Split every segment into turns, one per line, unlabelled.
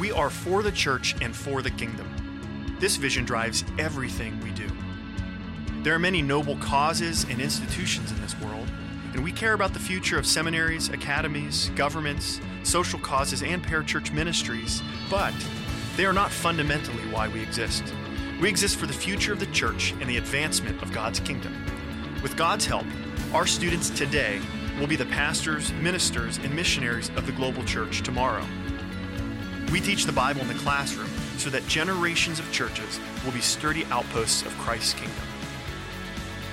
We are for the church and for the kingdom. This vision drives everything we do. There are many noble causes and institutions in this world, and we care about the future of seminaries, academies, governments, social causes, and parachurch ministries, but they are not fundamentally why we exist. We exist for the future of the church and the advancement of God's kingdom. With God's help, our students today will be the pastors, ministers, and missionaries of the global church tomorrow. We teach the Bible in the classroom so that generations of churches will be sturdy outposts of Christ's kingdom.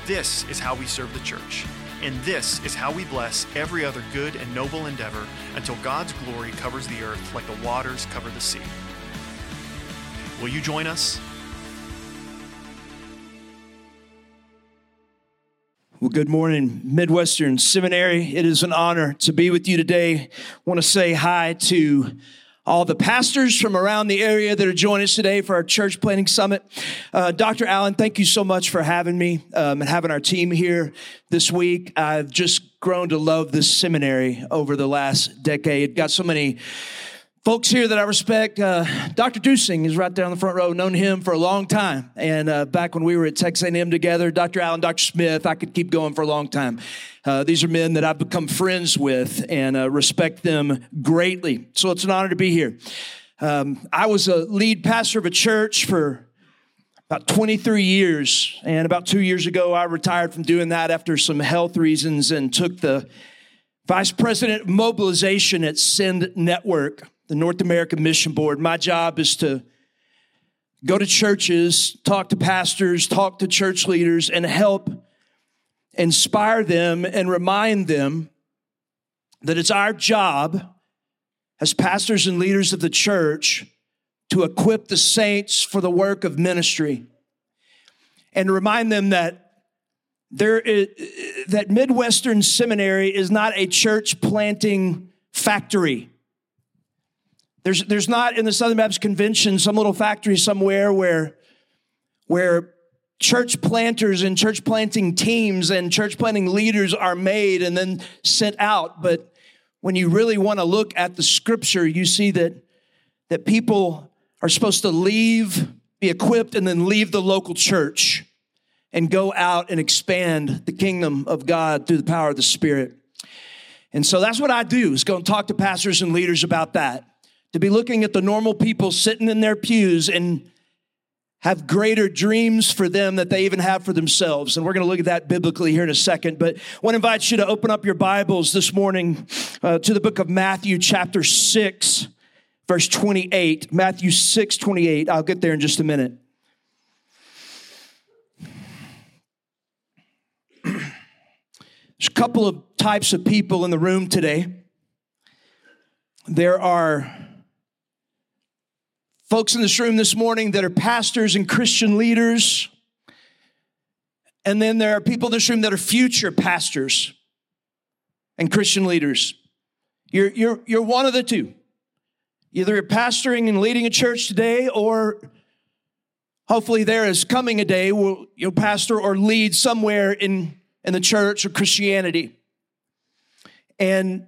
This is how we serve the church, and this is how we bless every other good and noble endeavor until God's glory covers the earth like the waters cover the sea. Will you join us?
Well, good morning, Midwestern Seminary. It is an honor to be with you today. I want to say hi to all the pastors from around the area that are joining us today for our church planting summit. Uh, Dr. Allen, thank you so much for having me um, and having our team here this week. I've just grown to love this seminary over the last decade. Got so many folks here that I respect. Uh, Dr. Dusing is right there on the front row. Known him for a long time, and uh, back when we were at Texas A&M together, Dr. Allen, Dr. Smith, I could keep going for a long time. Uh, these are men that I've become friends with and uh, respect them greatly. So it's an honor to be here. Um, I was a lead pastor of a church for about 23 years, and about two years ago, I retired from doing that after some health reasons and took the vice president of mobilization at Send Network the North American Mission Board. My job is to go to churches, talk to pastors, talk to church leaders, and help inspire them and remind them that it's our job as pastors and leaders of the church to equip the saints for the work of ministry and remind them that there is, that Midwestern Seminary is not a church planting factory. There's, there's not in the Southern Baptist Convention some little factory somewhere where, where church planters and church planting teams and church planting leaders are made and then sent out. But when you really want to look at the scripture, you see that, that people are supposed to leave, be equipped, and then leave the local church and go out and expand the kingdom of God through the power of the Spirit. And so that's what I do is go and talk to pastors and leaders about that to be looking at the normal people sitting in their pews and have greater dreams for them that they even have for themselves. And we're going to look at that biblically here in a second. But I want to invite you to open up your Bibles this morning uh, to the book of Matthew, chapter 6, verse 28. Matthew 6, 28. I'll get there in just a minute. There's a couple of types of people in the room today. There are folks in this room this morning that are pastors and Christian leaders. And then there are people in this room that are future pastors and Christian leaders. You're, you're, you're one of the two. Either you're pastoring and leading a church today, or hopefully there is coming a day where you'll pastor or lead somewhere in, in the church or Christianity. And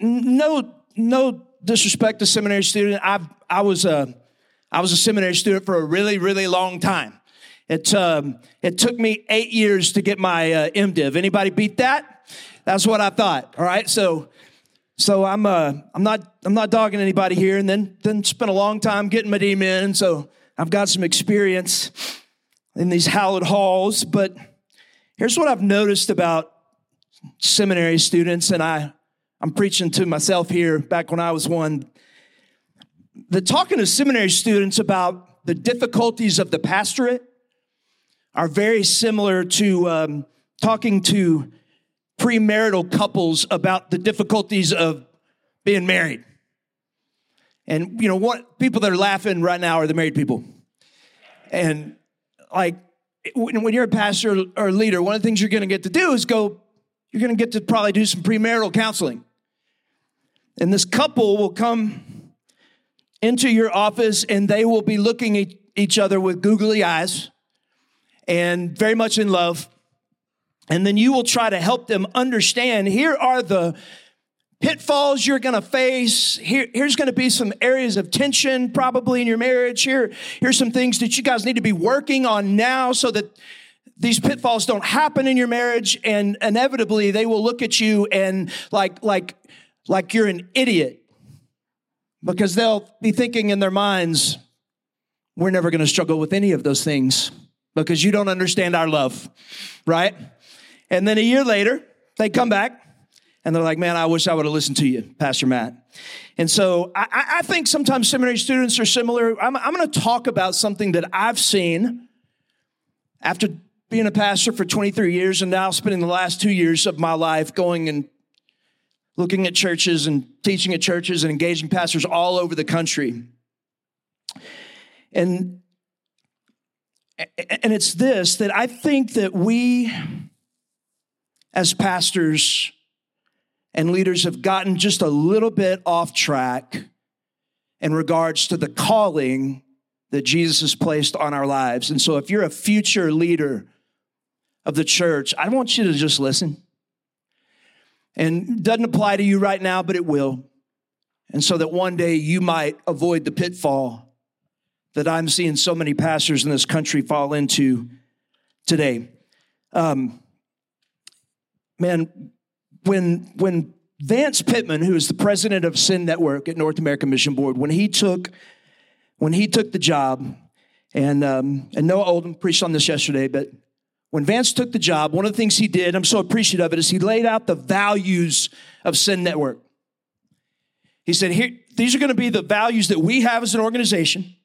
no, no disrespect to seminary student. I I was a I was a seminary student for a really really long time. It um, it took me eight years to get my uh, MDiv. Anybody beat that? That's what I thought. All right, so so I'm uh I'm not I'm not dogging anybody here, and then then spent a long time getting my DMin. So I've got some experience in these hallowed halls. But here's what I've noticed about seminary students, and I I'm preaching to myself here back when I was one. The talking to seminary students about the difficulties of the pastorate are very similar to um, talking to premarital couples about the difficulties of being married. And you know what? People that are laughing right now are the married people. And like when you're a pastor or leader, one of the things you're going to get to do is go. You're going to get to probably do some premarital counseling. And this couple will come into your office and they will be looking at each other with googly eyes and very much in love. And then you will try to help them understand here are the pitfalls you're going to face. Here, here's going to be some areas of tension probably in your marriage. Here, here's some things that you guys need to be working on now so that these pitfalls don't happen in your marriage and inevitably they will look at you and like like like you're an idiot because they'll be thinking in their minds we're never going to struggle with any of those things because you don't understand our love right and then a year later they come back and they're like, man, I wish I would have listened to you, Pastor Matt. And so I, I think sometimes seminary students are similar. I'm, I'm going to talk about something that I've seen after being a pastor for 23 years and now spending the last two years of my life going and looking at churches and teaching at churches and engaging pastors all over the country. And and it's this that I think that we as pastors and leaders have gotten just a little bit off track in regards to the calling that Jesus has placed on our lives. And so, if you're a future leader of the church, I want you to just listen. And doesn't apply to you right now, but it will. And so that one day you might avoid the pitfall that I'm seeing so many pastors in this country fall into today. Um, man, when when Vance Pitman, who is the president of Send Network at North American Mission Board, when he took when he took the job, and um, and Noah Oldham preached on this yesterday, but when Vance took the job, one of the things he did, I'm so appreciative of it, is he laid out the values of Send Network. He said, "Here, these are going to be the values that we have as an organization,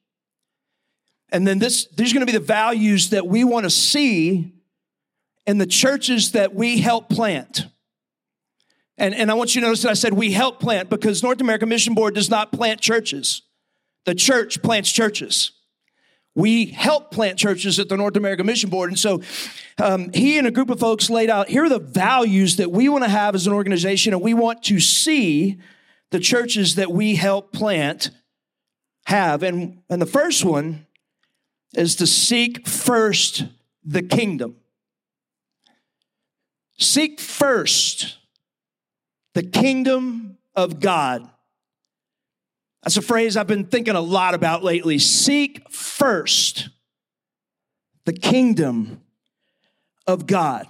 and then this these are going to be the values that we want to see in the churches that we help plant." And, and I want you to notice that I said we help plant because North American Mission Board does not plant churches. The church plants churches. We help plant churches at the North American Mission Board. And so um, he and a group of folks laid out here are the values that we want to have as an organization, and we want to see the churches that we help plant have. And, and the first one is to seek first the kingdom. Seek first the kingdom of God. That's a phrase I've been thinking a lot about lately. Seek first the kingdom of God.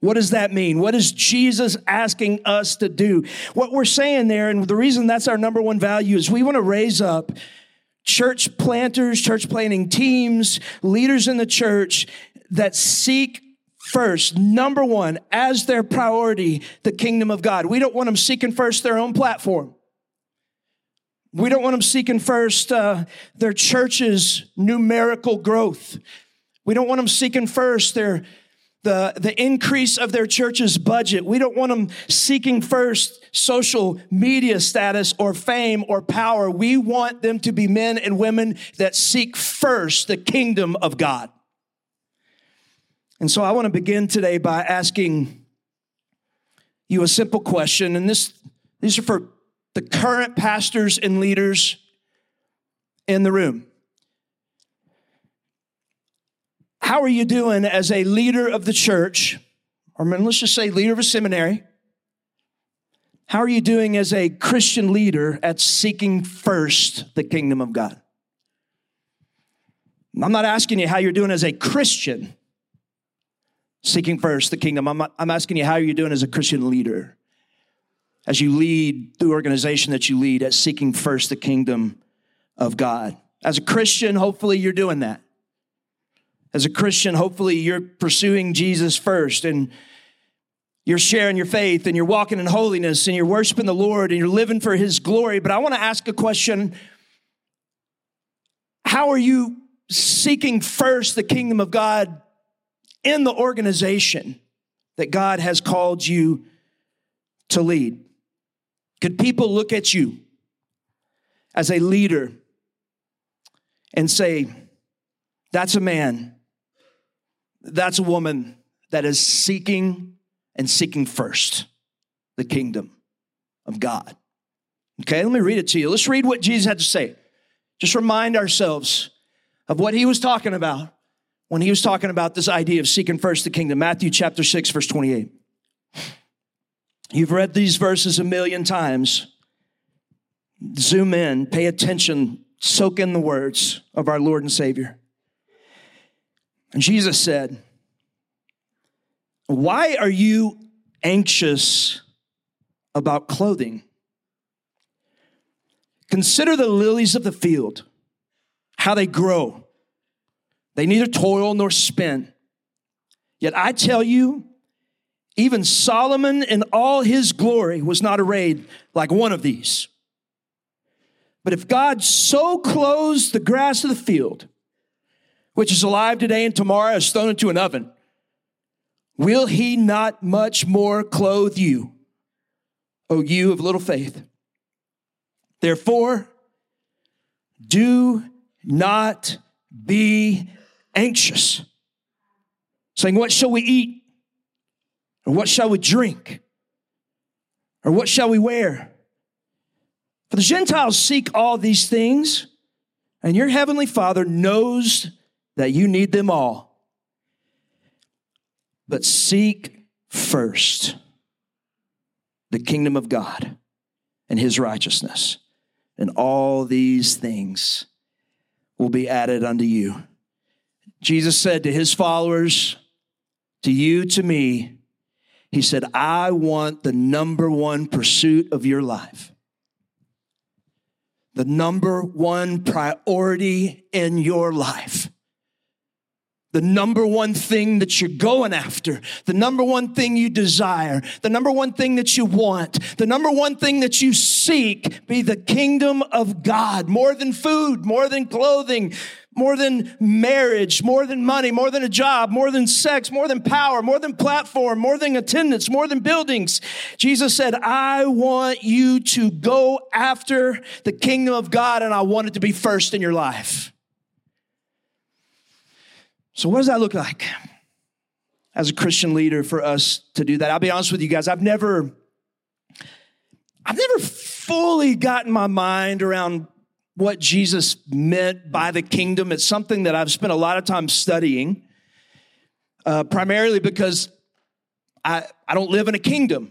What does that mean? What is Jesus asking us to do? What we're saying there, and the reason that's our number one value is we want to raise up church planters, church planting teams, leaders in the church that seek first, number one, as their priority, the kingdom of God. We don't want them seeking first their own platform. We don't want them seeking first uh, their church's numerical growth. We don't want them seeking first their the, the increase of their church's budget. We don't want them seeking first social media status or fame or power. We want them to be men and women that seek first the kingdom of God. And so I want to begin today by asking you a simple question. And this, these are for the current pastors and leaders in the room. How are you doing as a leader of the church? Or let's just say leader of a seminary. How are you doing as a Christian leader at seeking first the kingdom of God? I'm not asking you how you're doing as a Christian seeking first the kingdom. I'm, I'm asking you how are you're doing as a Christian leader, as you lead the organization that you lead at seeking first the kingdom of God. As a Christian, hopefully you're doing that. As a Christian, hopefully you're pursuing Jesus first and you're sharing your faith and you're walking in holiness and you're worshiping the Lord and you're living for his glory. But I want to ask a question How are you seeking first the kingdom of God in the organization that God has called you to lead? Could people look at you as a leader and say, that's a man, that's a woman that is seeking and seeking first the kingdom of God? Okay, let me read it to you. Let's read what Jesus had to say. Just remind ourselves of what he was talking about when he was talking about this idea of seeking first the kingdom. Matthew chapter 6, verse 28. You've read these verses a million times. Zoom in, pay attention, soak in the words of our Lord and Savior. And Jesus said, Why are you anxious about clothing? Consider the lilies of the field, how they grow. They neither toil nor spin. Yet I tell you, even Solomon in all his glory was not arrayed like one of these. But if God so clothes the grass of the field, which is alive today and tomorrow is thrown into an oven, will he not much more clothe you, O you of little faith? Therefore, do not be anxious, saying, What shall we eat? Or what shall we drink? Or what shall we wear? For the Gentiles seek all these things, and your heavenly Father knows that you need them all. But seek first the kingdom of God and his righteousness, and all these things will be added unto you. Jesus said to his followers, to you, to me, he said, I want the number one pursuit of your life. The number one priority in your life. The number one thing that you're going after, the number one thing you desire, the number one thing that you want, the number one thing that you seek be the kingdom of God more than food, more than clothing, more than marriage, more than money, more than a job, more than sex, more than power, more than platform, more than attendance, more than buildings. Jesus said, I want you to go after the kingdom of God and I want it to be first in your life. So, what does that look like as a Christian leader for us to do that? I'll be honest with you guys, I've never, I've never fully gotten my mind around what Jesus meant by the kingdom. It's something that I've spent a lot of time studying, uh, primarily because I, I don't live in a kingdom,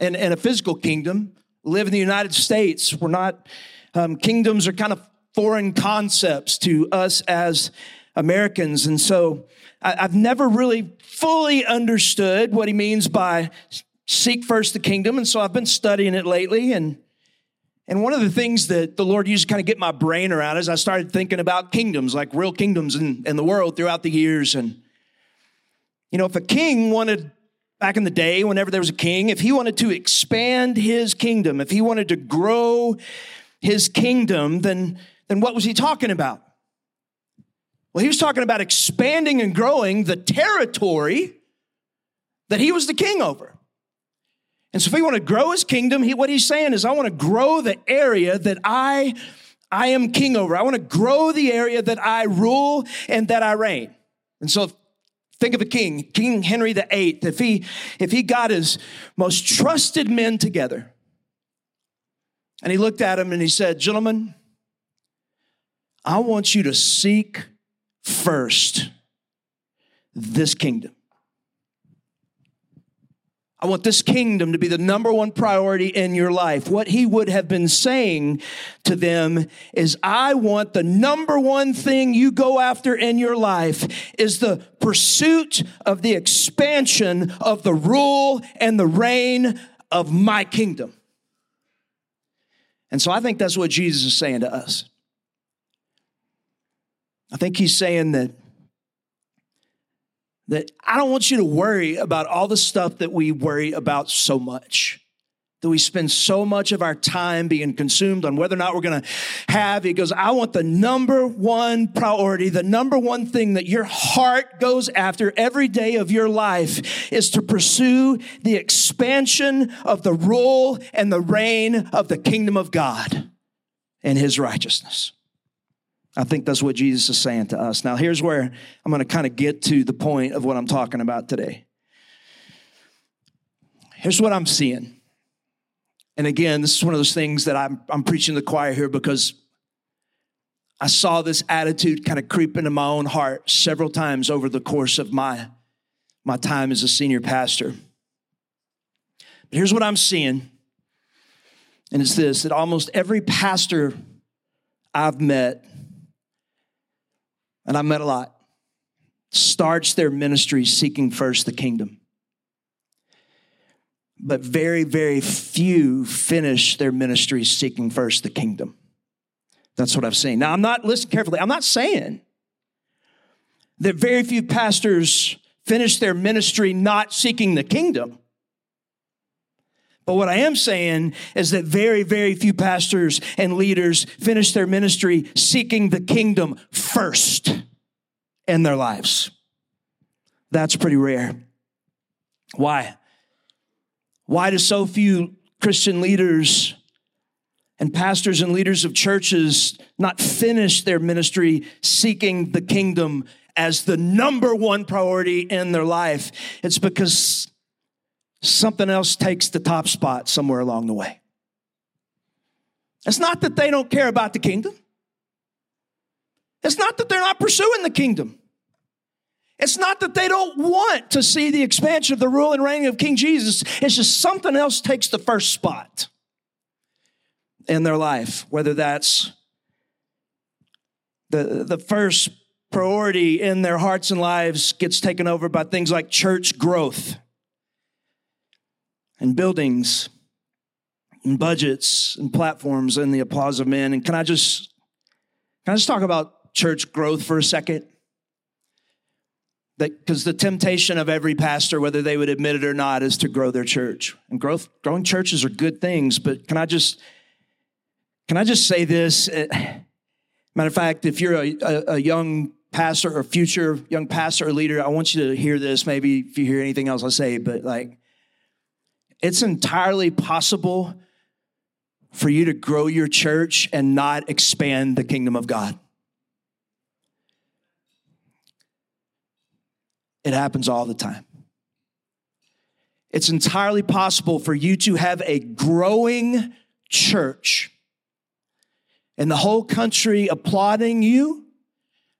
in, in a physical kingdom. live in the United States. We're not, um, kingdoms are kind of foreign concepts to us as Americans. And so I, I've never really fully understood what he means by seek first the kingdom. And so I've been studying it lately and and one of the things that the Lord used to kind of get my brain around is I started thinking about kingdoms, like real kingdoms in, in the world throughout the years. And, you know, if a king wanted, back in the day, whenever there was a king, if he wanted to expand his kingdom, if he wanted to grow his kingdom, then, then what was he talking about? Well, he was talking about expanding and growing the territory that he was the king over. And so if he want to grow his kingdom, he, what he's saying is, I want to grow the area that I, I am king over. I want to grow the area that I rule and that I reign. And so think of a king, King Henry VIII, if he, if he got his most trusted men together and he looked at them and he said, gentlemen, I want you to seek first this kingdom. I want this kingdom to be the number one priority in your life. What he would have been saying to them is, I want the number one thing you go after in your life is the pursuit of the expansion of the rule and the reign of my kingdom. And so I think that's what Jesus is saying to us. I think he's saying that that I don't want you to worry about all the stuff that we worry about so much. That we spend so much of our time being consumed on whether or not we're to have. He goes, I want the number one priority, the number one thing that your heart goes after every day of your life is to pursue the expansion of the rule and the reign of the kingdom of God and his righteousness. I think that's what Jesus is saying to us. Now, here's where I'm going to kind of get to the point of what I'm talking about today. Here's what I'm seeing. And again, this is one of those things that I'm, I'm preaching the choir here because I saw this attitude kind of creep into my own heart several times over the course of my, my time as a senior pastor. But here's what I'm seeing. And it's this that almost every pastor I've met, and I've met a lot, starts their ministry seeking first the kingdom. But very, very few finish their ministry seeking first the kingdom. That's what I've seen. Now, I'm not, listen carefully, I'm not saying that very few pastors finish their ministry not seeking the kingdom. But what I am saying is that very, very few pastors and leaders finish their ministry seeking the kingdom first in their lives. That's pretty rare. Why? Why do so few Christian leaders and pastors and leaders of churches not finish their ministry seeking the kingdom as the number one priority in their life? It's because something else takes the top spot somewhere along the way. It's not that they don't care about the kingdom. It's not that they're not pursuing the kingdom. It's not that they don't want to see the expansion of the rule and reign of King Jesus. It's just something else takes the first spot in their life, whether that's the, the first priority in their hearts and lives gets taken over by things like church growth and buildings and budgets and platforms and the applause of men. And can I just can I just talk about church growth for a second? Because the temptation of every pastor, whether they would admit it or not, is to grow their church. And growth, growing churches are good things, but can I just can I just say this? Eh, matter of fact, if you're a, a, a young pastor or future young pastor or leader, I want you to hear this. Maybe if you hear anything else I say, but like it's entirely possible for you to grow your church and not expand the kingdom of God. It happens all the time. It's entirely possible for you to have a growing church and the whole country applauding you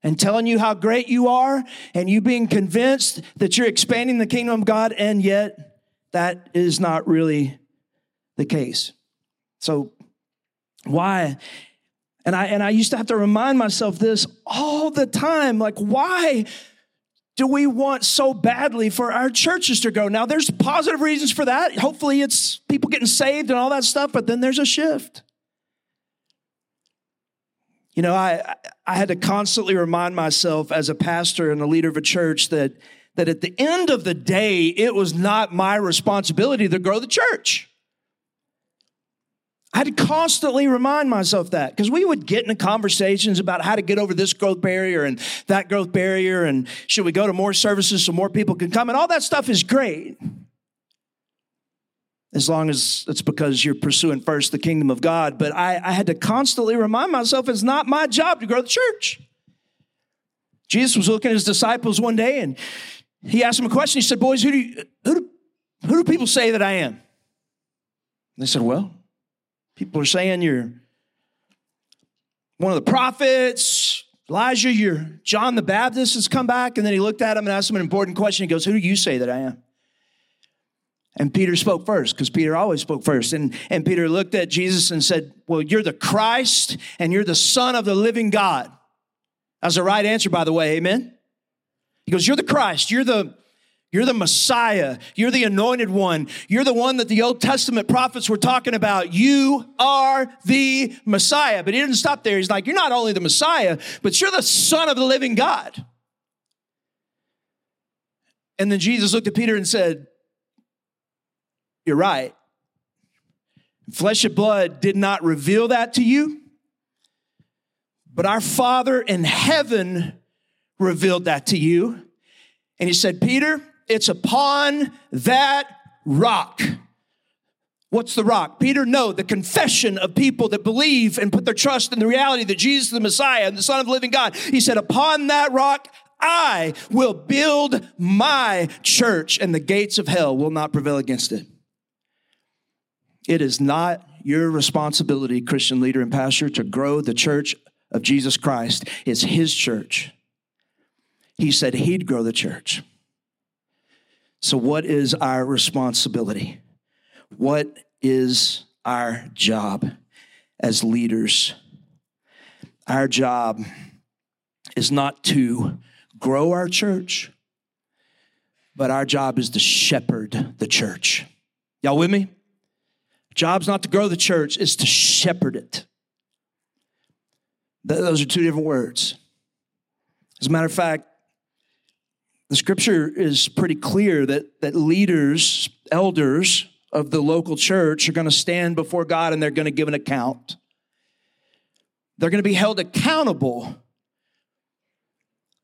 and telling you how great you are and you being convinced that you're expanding the kingdom of God and yet that is not really the case. So, why? And I and I used to have to remind myself this all the time. Like, why do we want so badly for our churches to go? Now, there's positive reasons for that. Hopefully, it's people getting saved and all that stuff, but then there's a shift. You know, I I had to constantly remind myself as a pastor and a leader of a church that that at the end of the day, it was not my responsibility to grow the church. I had to constantly remind myself that because we would get into conversations about how to get over this growth barrier and that growth barrier and should we go to more services so more people can come and all that stuff is great. As long as it's because you're pursuing first the kingdom of God. But I, I had to constantly remind myself it's not my job to grow the church. Jesus was looking at his disciples one day and he asked them a question. He said, Boys, who do, you, who do, who do people say that I am? And they said, Well, people are saying you're one of the prophets. Elijah, you're John the Baptist has come back. And then he looked at him and asked him an important question. He goes, Who do you say that I am? And Peter spoke first because Peter always spoke first. And, and Peter looked at Jesus and said, Well, you're the Christ and you're the Son of the living God. That's the right answer, by the way. Amen. He goes, You're the Christ. You're the you're the Messiah. You're the anointed one. You're the one that the Old Testament prophets were talking about. You are the Messiah. But he didn't stop there. He's like, You're not only the Messiah, but you're the Son of the living God. And then Jesus looked at Peter and said, You're right. Flesh and blood did not reveal that to you, but our Father in heaven revealed that to you. And he said, Peter, it's upon that rock. What's the rock? Peter, no, the confession of people that believe and put their trust in the reality that Jesus is the Messiah and the Son of the living God. He said, upon that rock, I will build my church and the gates of hell will not prevail against it. It is not your responsibility, Christian leader and pastor, to grow the church of Jesus Christ. It's his church. He said he'd grow the church. So, what is our responsibility? What is our job as leaders? Our job is not to grow our church, but our job is to shepherd the church. Y'all with me? Job's not to grow the church, it's to shepherd it. Those are two different words. As a matter of fact, the scripture is pretty clear that, that leaders, elders of the local church are going to stand before God and they're going to give an account. They're going to be held accountable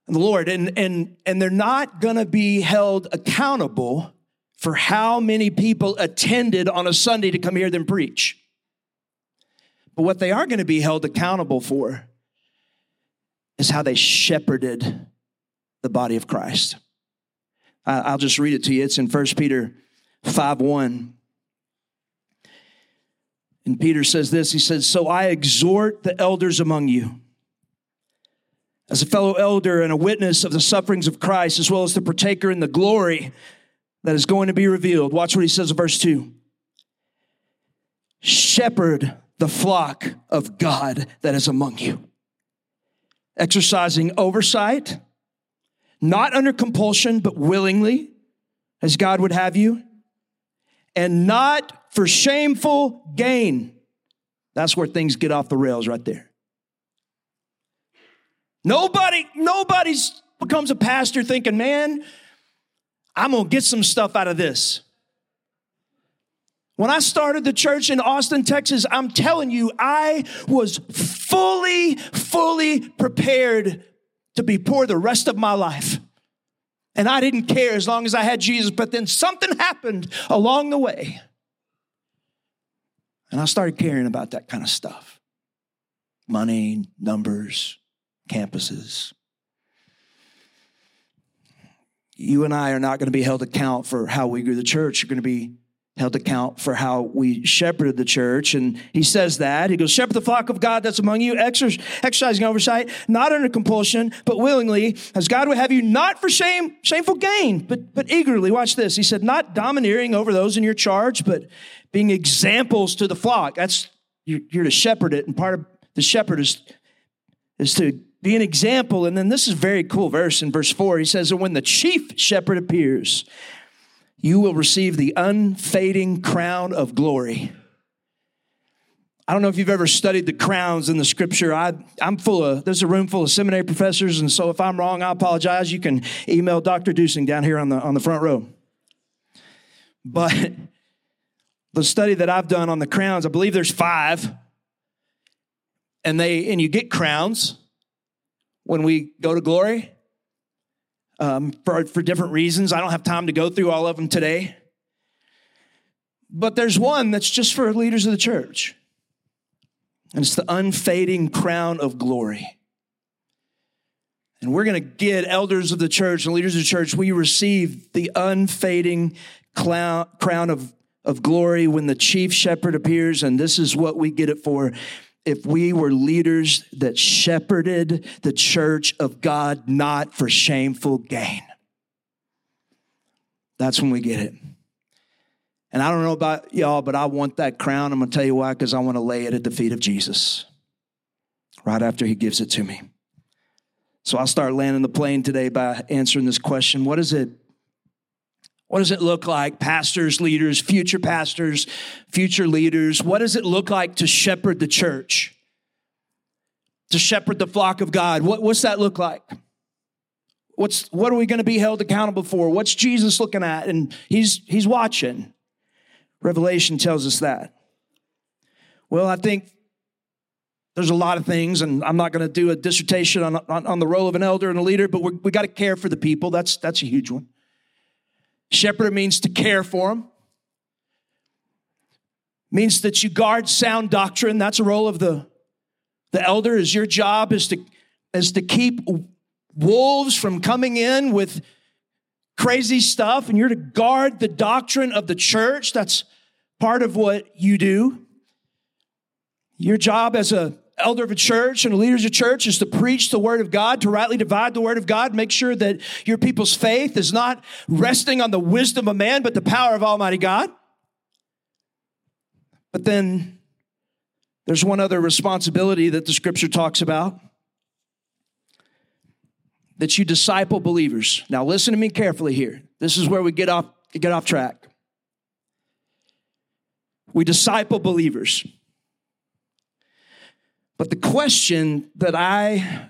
the Lord. And, and, and they're not going to be held accountable for how many people attended on a Sunday to come hear them preach. But what they are going to be held accountable for is how they shepherded the body of Christ. I'll just read it to you. It's in 1 Peter 5 1. And Peter says this He says, So I exhort the elders among you as a fellow elder and a witness of the sufferings of Christ, as well as the partaker in the glory that is going to be revealed. Watch what he says in verse 2 Shepherd the flock of God that is among you, exercising oversight, not under compulsion, but willingly, as God would have you, and not for shameful gain. That's where things get off the rails right there. Nobody, nobody's becomes a pastor thinking, man, I'm gonna get some stuff out of this. When I started the church in Austin, Texas, I'm telling you, I was fully, fully prepared to be poor the rest of my life. And I didn't care as long as I had Jesus, but then something happened along the way. And I started caring about that kind of stuff money, numbers, campuses. You and I are not going to be held account for how we grew the church. You're going to be held account for how we shepherded the church. And he says that. He goes, Shepherd the flock of God that's among you, exercising oversight, not under compulsion, but willingly, as God would have you, not for shame, shameful gain, but, but eagerly. Watch this. He said, not domineering over those in your charge, but being examples to the flock. That's, you're, you're to shepherd it. And part of the shepherd is, is to be an example. And then this is very cool verse in verse 4. He says, And when the chief shepherd appears, you will receive the unfading crown of glory. I don't know if you've ever studied the crowns in the scripture. I, I'm full of, there's a room full of seminary professors, and so if I'm wrong, I apologize. You can email Dr. Dusing down here on the, on the front row. But the study that I've done on the crowns, I believe there's five, and they, and you get crowns, when we go to glory um, for, for different reasons. I don't have time to go through all of them today. But there's one that's just for leaders of the church, and it's the unfading crown of glory. And we're going to get elders of the church and leaders of the church, we receive the unfading crown of, of glory when the chief shepherd appears, and this is what we get it for if we were leaders that shepherded the church of God not for shameful gain. That's when we get it. And I don't know about y'all, but I want that crown. I'm going to tell you why, because I want to lay it at the feet of Jesus right after he gives it to me. So I'll start landing the plane today by answering this question What is it what does it look like, pastors, leaders, future pastors, future leaders? What does it look like to shepherd the church? To shepherd the flock of God? What, what's that look like? What's, what are we going to be held accountable for? What's Jesus looking at? And he's, he's watching. Revelation tells us that. Well, I think there's a lot of things, and I'm not going to do a dissertation on, on, on, the role of an elder and a leader, but we got to care for the people. That's, that's a huge one. Shepherd means to care for them. Means that you guard sound doctrine. That's a role of the, the elder. Is your job is to, is to keep wolves from coming in with crazy stuff, and you're to guard the doctrine of the church. That's part of what you do. Your job as a elder of a church and a leader of a church is to preach the word of God, to rightly divide the word of God, make sure that your people's faith is not resting on the wisdom of man, but the power of Almighty God. But then there's one other responsibility that the scripture talks about that you disciple believers. Now listen to me carefully here. This is where we get off get off track. We disciple believers. But the question that I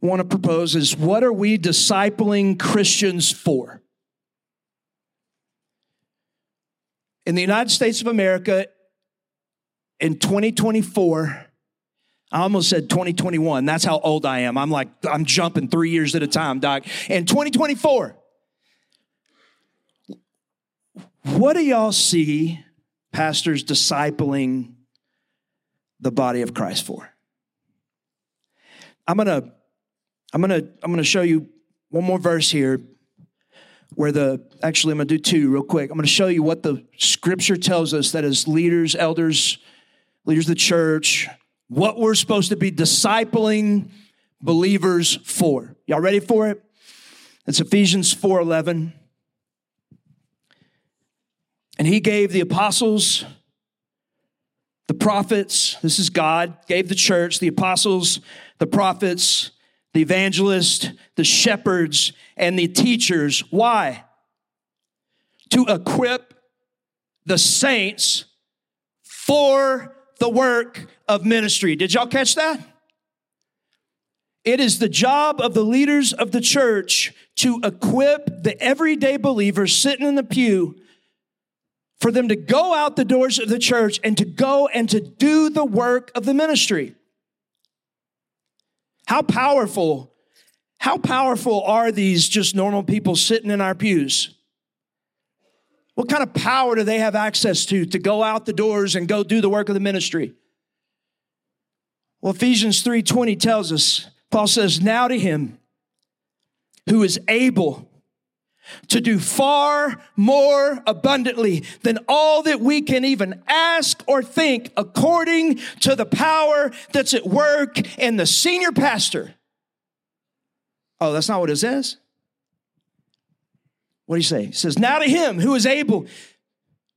want to propose is what are we discipling Christians for? In the United States of America in 2024, I almost said 2021. That's how old I am. I'm like, I'm jumping three years at a time, Doc. In 2024, what do y'all see pastors discipling the body of Christ for? I'm gonna, I'm gonna, I'm gonna show you one more verse here where the actually I'm gonna do two real quick. I'm gonna show you what the scripture tells us that as leaders, elders, leaders of the church, what we're supposed to be discipling believers for. Y'all ready for it? It's Ephesians 4:11. And he gave the apostles, the prophets, this is God, gave the church, the apostles, the prophets, the evangelists, the shepherds, and the teachers. Why? To equip the saints for the work of ministry. Did y'all catch that? It is the job of the leaders of the church to equip the everyday believer sitting in the pew for them to go out the doors of the church and to go and to do the work of the ministry. How powerful, how powerful are these just normal people sitting in our pews? What kind of power do they have access to to go out the doors and go do the work of the ministry? Well, Ephesians 3:20 tells us, Paul says, "Now to him who is able to do far more abundantly than all that we can even ask or think according to the power that's at work in the senior pastor. Oh, that's not what it says. What do you say? It says, Now to him who is able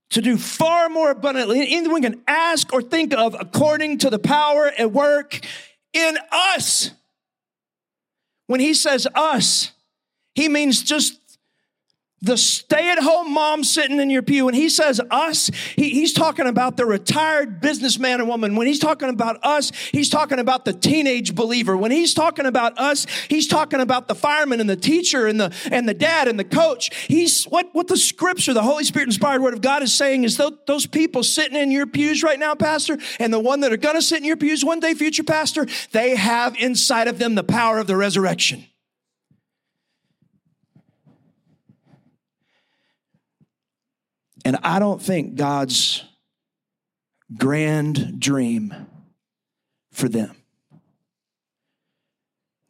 to do far more abundantly than we can ask or think of according to the power at work in us. When he says us, he means just the stay at home mom sitting in your pew. And he says us, he, he's talking about the retired businessman and woman. When he's talking about us, he's talking about the teenage believer. When he's talking about us, he's talking about the fireman and the teacher and the, and the dad and the coach. He's what, what the scripture, the Holy Spirit inspired word of God is saying is those, those people sitting in your pews right now, pastor, and the one that are going to sit in your pews one day, future pastor, they have inside of them the power of the resurrection. And I don't think God's grand dream for them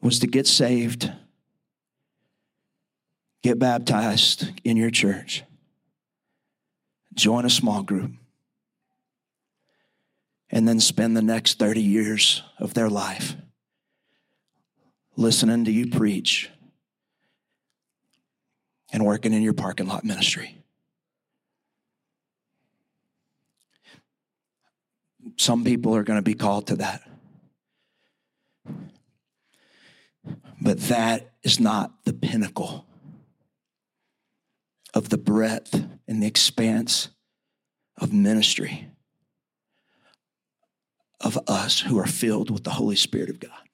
was to get saved, get baptized in your church, join a small group, and then spend the next 30 years of their life listening to you preach and working in your parking lot ministry. Some people are going to be called to that. But that is not the pinnacle of the breadth and the expanse of ministry of us who are filled with the Holy Spirit of God.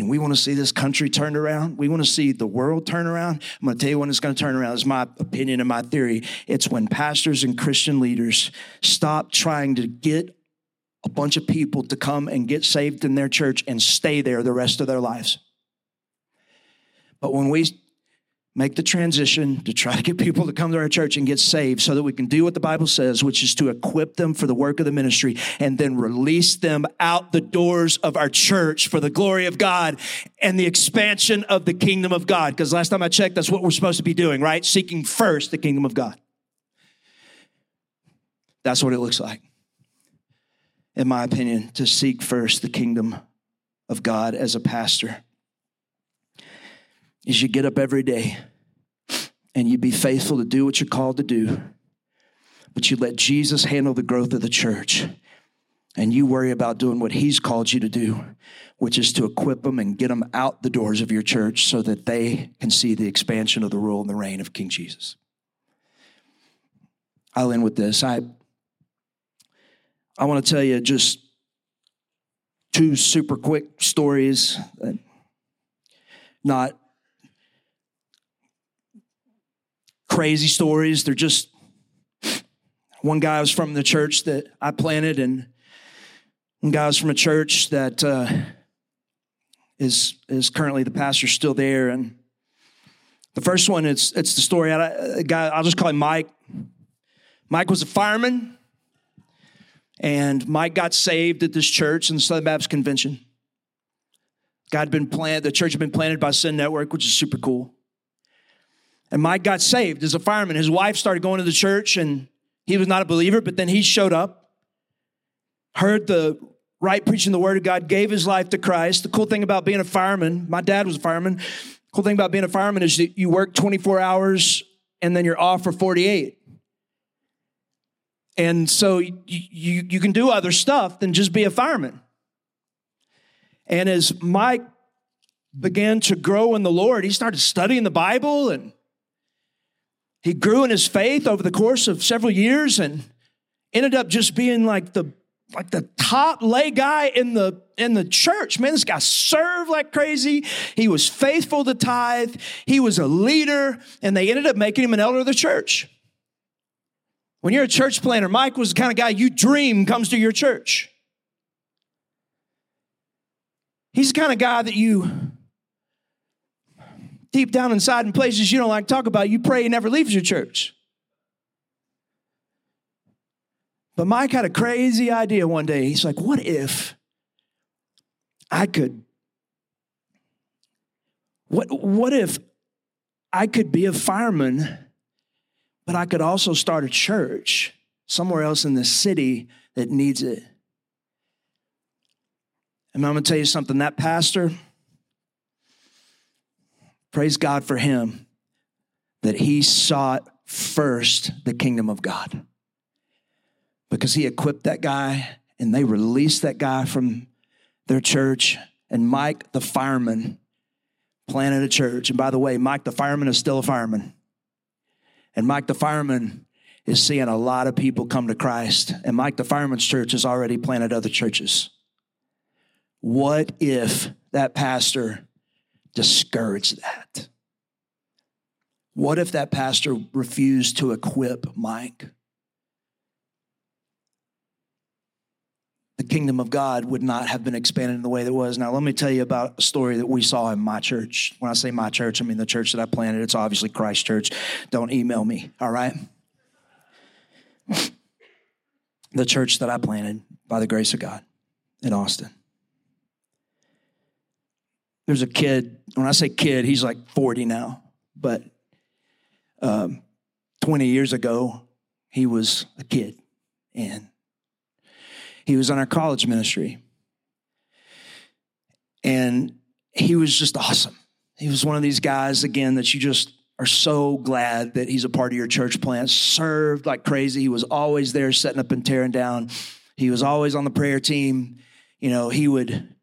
And we want to see this country turned around. We want to see the world turn around. I'm going to tell you when it's going to turn around. It's my opinion and my theory. It's when pastors and Christian leaders stop trying to get a bunch of people to come and get saved in their church and stay there the rest of their lives. But when we make the transition to try to get people to come to our church and get saved so that we can do what the Bible says, which is to equip them for the work of the ministry and then release them out the doors of our church for the glory of God and the expansion of the kingdom of God. Because last time I checked, that's what we're supposed to be doing, right? Seeking first the kingdom of God. That's what it looks like, in my opinion, to seek first the kingdom of God as a pastor is you get up every day and you be faithful to do what you're called to do. but you let Jesus handle the growth of the church. And you worry about doing what he's called you to do, which is to equip them and get them out the doors of your church so that they can see the expansion of the rule and the reign of King Jesus. I'll end with this. I, I want to tell you just two super quick stories, not crazy stories. They're just one guy was from the church that I planted, and one guy was from a church that uh, is is currently the pastor still there. And the first one, it's it's the story. I, guy, I'll just call him Mike. Mike was a fireman, and Mike got saved at this church in the Southern Baptist Convention. God had been planted, the church had been planted by Send Network, which is super cool. And Mike got saved as a fireman. His wife started going to the church, and he was not a believer, but then he showed up, heard the right preaching the word of God, gave his life to Christ. The cool thing about being a fireman, my dad was a fireman. Cool thing about being a fireman is that you work 24 hours and then you're off for 48. And so you, you, you can do other stuff than just be a fireman. And as Mike began to grow in the Lord, he started studying the Bible and he grew in his faith over the course of several years and ended up just being like the like the top lay guy in the in the church. Man this guy served like crazy. He was faithful to tithe. He was a leader and they ended up making him an elder of the church. When you're a church planter mike was the kind of guy you dream comes to your church. He's the kind of guy that you deep down inside in places you don't like to talk about, you pray he never leaves your church. But Mike had a crazy idea one day. He's like, what if I could, what, what if I could be a fireman, but I could also start a church somewhere else in the city that needs it? And I'm gonna tell you something that pastor, Praise God for him that he sought first the kingdom of God because he equipped that guy and they released that guy from their church. And Mike, the fireman, planted a church. And by the way, Mike, the fireman, is still a fireman. And Mike, the fireman, is seeing a lot of people come to Christ. And Mike, the fireman's church, has already planted other churches. What if that pastor discourage that? What if that pastor refused to equip Mike? The kingdom of God would not have been expanded in the way that it was. Now, let me tell you about a story that we saw in my church. When I say my church, I mean the church that I planted. It's obviously Christ Church. Don't email me, all right? the church that I planted by the grace of God in Austin there's a kid, when I say kid, he's like 40 now, but um, 20 years ago, he was a kid and he was on our college ministry. And he was just awesome. He was one of these guys, again, that you just are so glad that he's a part of your church plant. Served like crazy. He was always there setting up and tearing down. He was always on the prayer team. You know, he would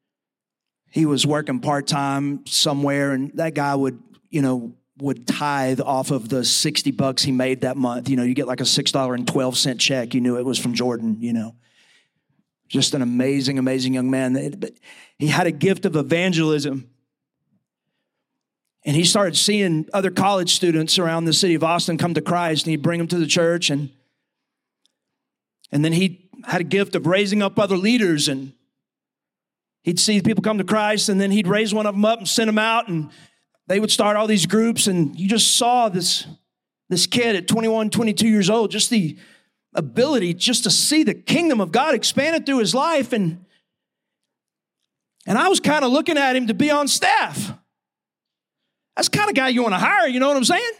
he was working part time somewhere, and that guy would, you know, would tithe off of the 60 bucks he made that month. You know, you get like a $6.12 check. You knew it was from Jordan, you know. Just an amazing, amazing young man. But he had a gift of evangelism. And he started seeing other college students around the city of Austin come to Christ, and he'd bring them to the church. And, and then he had a gift of raising up other leaders and He'd see people come to Christ and then he'd raise one of them up and send them out and they would start all these groups and you just saw this this kid at 21 22 years old just the ability just to see the kingdom of God expanded through his life and and I was kind of looking at him to be on staff. That's kind of guy you want to hire, you know what I'm saying?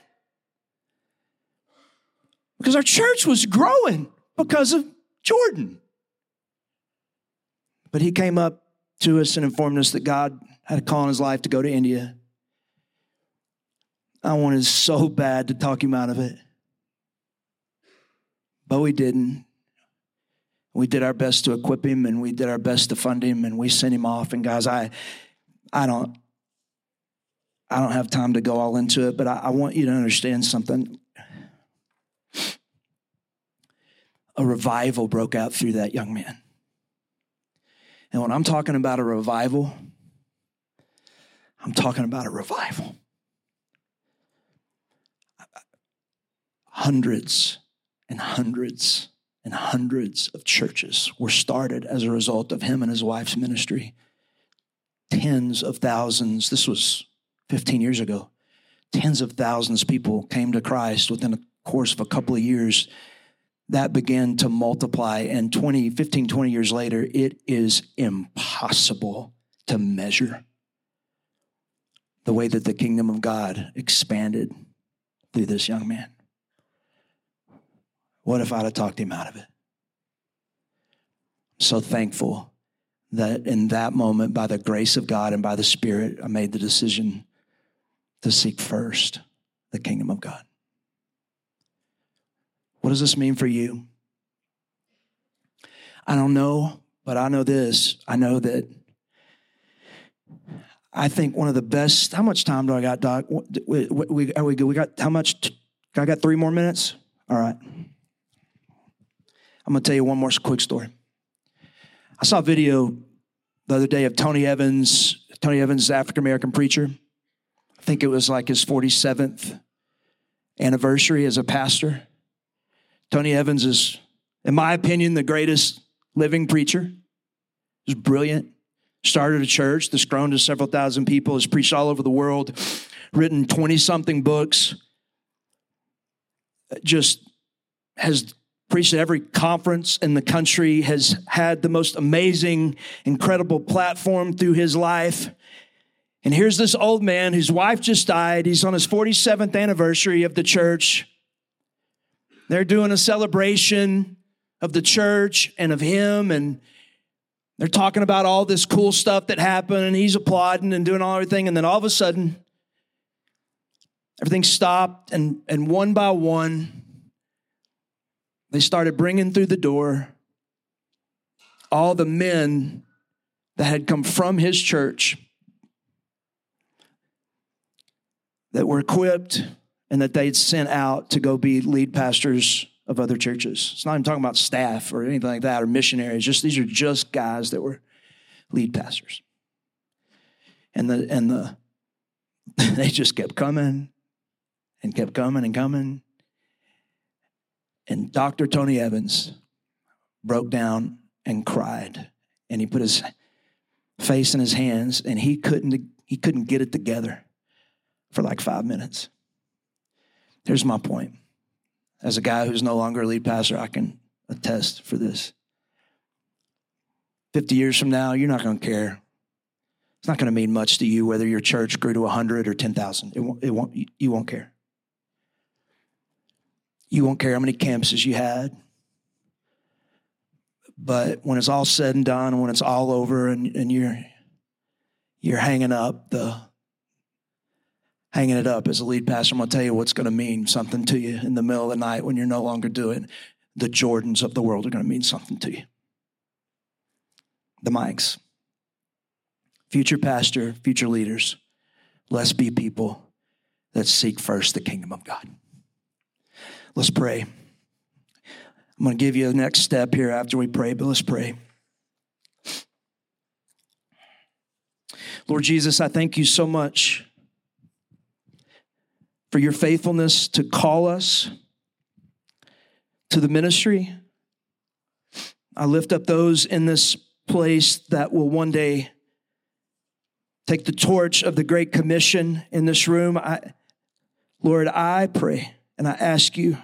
Because our church was growing because of Jordan. But he came up to us and informed us that God had a call in his life to go to India. I wanted so bad to talk him out of it. but we didn't. We did our best to equip him and we did our best to fund him and we sent him off. And guys, I I don't I don't have time to go all into it, but I, I want you to understand something. A revival broke out through that young man. And when I'm talking about a revival, I'm talking about a revival. Hundreds and hundreds and hundreds of churches were started as a result of him and his wife's ministry. Tens of thousands, this was 15 years ago, tens of thousands of people came to Christ within the course of a couple of years. That began to multiply, and 20, 15, 20 years later, it is impossible to measure the way that the kingdom of God expanded through this young man. What if I'd have talked him out of it? so thankful that in that moment, by the grace of God and by the Spirit, I made the decision to seek first the kingdom of God. What does this mean for you? I don't know, but I know this. I know that I think one of the best. How much time do I got, Doc? Are we good? We got how much? I got three more minutes. All right. I'm to tell you one more quick story. I saw a video the other day of Tony Evans. Tony Evans African American preacher. I think it was like his 47th anniversary as a pastor. Tony Evans is, in my opinion, the greatest living preacher. He's brilliant. Started a church that's grown to several thousand people, has preached all over the world, written 20 something books, just has preached at every conference in the country, has had the most amazing, incredible platform through his life. And here's this old man whose wife just died. He's on his 47th anniversary of the church. They're doing a celebration of the church and of him, and they're talking about all this cool stuff that happened, and he's applauding and doing all everything. And then all of a sudden, everything stopped, and, and one by one, they started bringing through the door all the men that had come from his church that were equipped and that they'd sent out to go be lead pastors of other churches. It's not even talking about staff or anything like that or missionaries. Just these are just guys that were lead pastors. And the and the they just kept coming and kept coming and coming and Dr. Tony Evans broke down and cried. And he put his face in his hands and he couldn't he couldn't get it together for like 5 minutes. Here's my point. As a guy who's no longer a lead pastor, I can attest for this. 50 years from now, you're not going to care. It's not going to mean much to you whether your church grew to 100 or 10,000. It won't, it won't, you won't care. You won't care how many campuses you had. But when it's all said and done, when it's all over and, and you're you're hanging up the hanging it up as a lead pastor, I'm gonna tell you what's gonna mean something to you in the middle of the night when you're no longer doing the Jordans of the world are gonna mean something to you. The Mikes. Future pastor, future leaders, let's be people that seek first the kingdom of God. Let's pray. I'm going to give you the next step here after we pray, but let's pray. Lord Jesus, I thank you so much for your faithfulness to call us to the ministry. I lift up those in this place that will one day take the torch of the Great Commission in this room. I, Lord, I pray and I ask you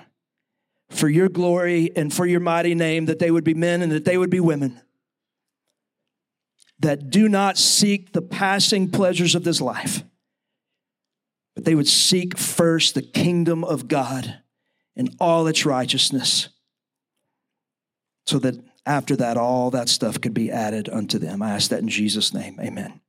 for your glory and for your mighty name that they would be men and that they would be women that do not seek the passing pleasures of this life, but they would seek first the kingdom of God and all its righteousness, so that after that, all that stuff could be added unto them. I ask that in Jesus' name. Amen.